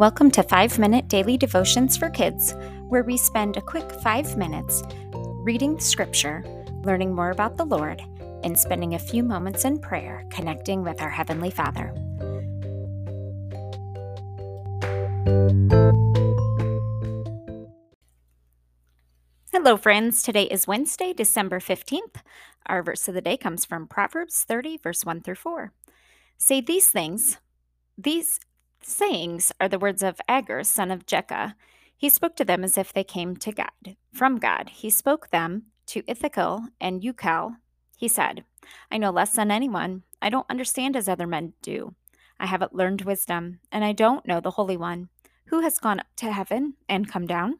Welcome to 5 Minute Daily Devotions for Kids, where we spend a quick 5 minutes reading Scripture, learning more about the Lord, and spending a few moments in prayer connecting with our Heavenly Father. Hello, friends. Today is Wednesday, December 15th. Our verse of the day comes from Proverbs 30, verse 1 through 4. Say these things, these sayings are the words of Agur, son of Jakeh. He spoke to them as if they came to God, from God. He spoke them to Ithiel and Ucal. He said, I know less than anyone. I don't understand as other men do. I haven't learned wisdom, and I don't know the Holy One. Who has gone up to heaven and come down?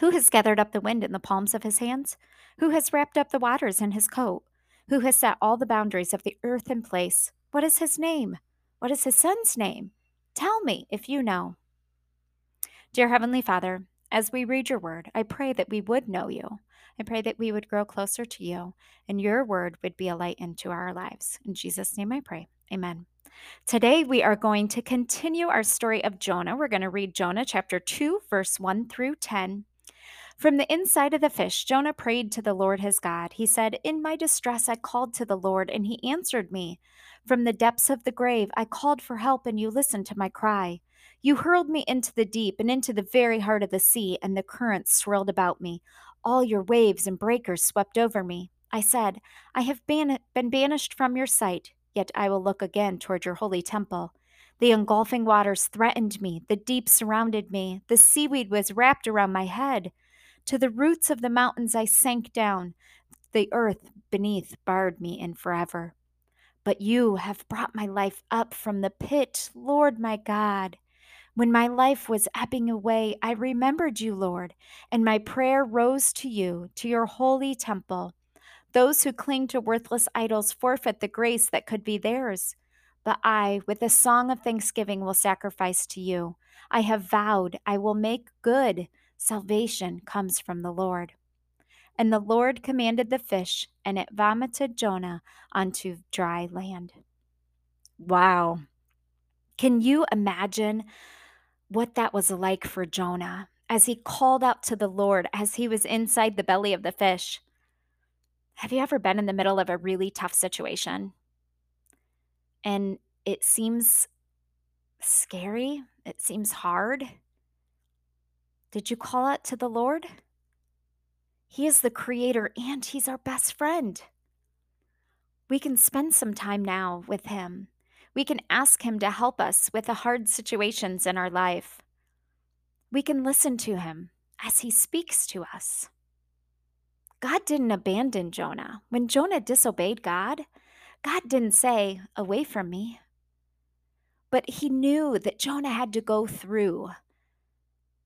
Who has gathered up the wind in the palms of his hands? Who has wrapped up the waters in his coat? Who has set all the boundaries of the earth in place? What is his name? What is his son's name? Tell me if you know. Dear Heavenly Father, as we read your word, I pray that we would know you. I pray that we would grow closer to you and your word would be a light into our lives. In Jesus' name I pray. Amen. Today we are going to continue our story of Jonah. We're going to read Jonah chapter 2, verse 1 through 10. From the inside of the fish, Jonah prayed to the Lord his God. He said, In my distress, I called to the Lord, and he answered me. From the depths of the grave, I called for help, and you listened to my cry. You hurled me into the deep and into the very heart of the sea, and the currents swirled about me. All your waves and breakers swept over me. I said, I have ban- been banished from your sight, yet I will look again toward your holy temple. The engulfing waters threatened me, the deep surrounded me, the seaweed was wrapped around my head. To the roots of the mountains I sank down. The earth beneath barred me in forever. But you have brought my life up from the pit, Lord my God. When my life was ebbing away, I remembered you, Lord, and my prayer rose to you, to your holy temple. Those who cling to worthless idols forfeit the grace that could be theirs. But I, with a song of thanksgiving, will sacrifice to you. I have vowed I will make good Salvation comes from the Lord. And the Lord commanded the fish, and it vomited Jonah onto dry land. Wow. Can you imagine what that was like for Jonah as he called out to the Lord as he was inside the belly of the fish? Have you ever been in the middle of a really tough situation? And it seems scary, it seems hard, did you call out to the Lord? He is the creator and He's our best friend. We can spend some time now with Him. We can ask Him to help us with the hard situations in our life. We can listen to Him as He speaks to us. God didn't abandon Jonah. When Jonah disobeyed God, God didn't say, Away from me. But He knew that Jonah had to go through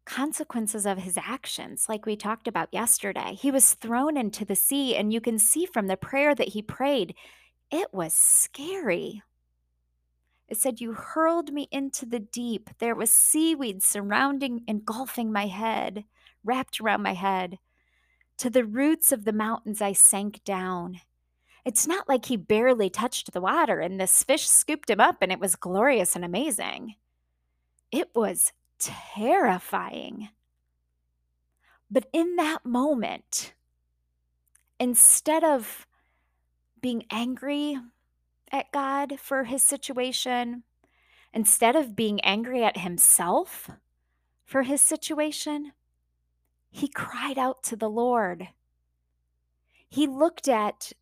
consequences of his actions, like we talked about yesterday. He was thrown into the sea, and you can see from the prayer that he prayed, it was scary. It said, You hurled me into the deep. There was seaweed surrounding, engulfing my head, wrapped around my head. To the roots of the mountains I sank down. It's not like he barely touched the water and this fish scooped him up and it was glorious and amazing. It was terrifying. But in that moment, instead of being angry at God for his situation, instead of being angry at himself for his situation, he cried out to the Lord. He looked at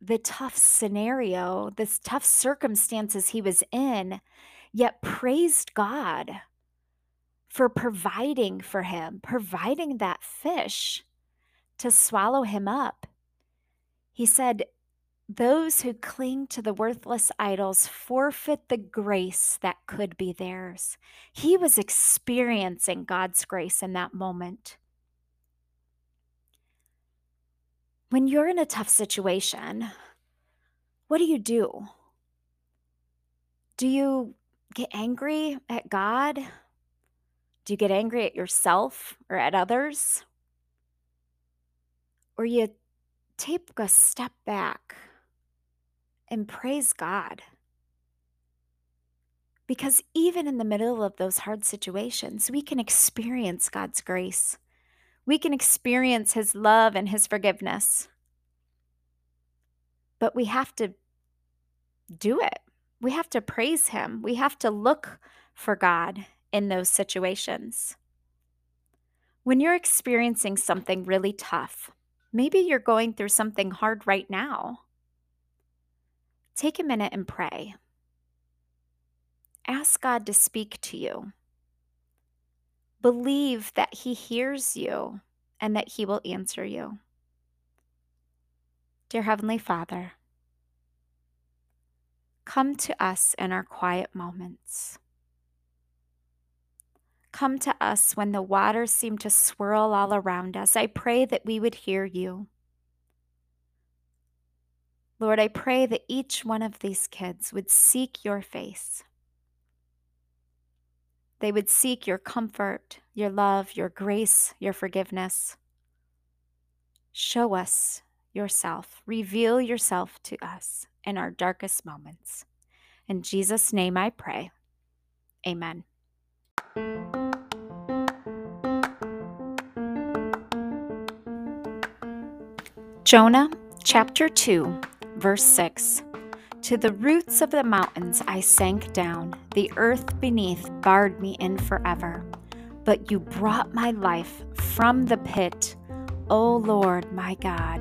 the tough scenario, this tough circumstances he was in, yet praised God for providing for him, providing that fish to swallow him up. He said, Those who cling to the worthless idols forfeit the grace that could be theirs. He was experiencing God's grace in that moment. When you're in a tough situation, what do you do? Do you get angry at God? Do you get angry at yourself or at others? Or you take a step back and praise God? Because even in the middle of those hard situations, we can experience God's grace. We can experience His love and His forgiveness. But we have to do it. We have to praise Him. We have to look for God in those situations. When you're experiencing something really tough, maybe you're going through something hard right now, take a minute and pray. Ask God to speak to you. Believe that He hears you and that He will answer you. Dear Heavenly Father, come to us in our quiet moments. Come to us when the waters seem to swirl all around us. I pray that we would hear you. Lord, I pray that each one of these kids would seek your face. They would seek your comfort, your love, your grace, your forgiveness. Show us yourself. Reveal yourself to us in our darkest moments. In Jesus' name I pray. Amen. Jonah chapter 2, verse 6. To the roots of the mountains I sank down, the earth beneath barred me in forever. But you brought my life from the pit, O Lord my God.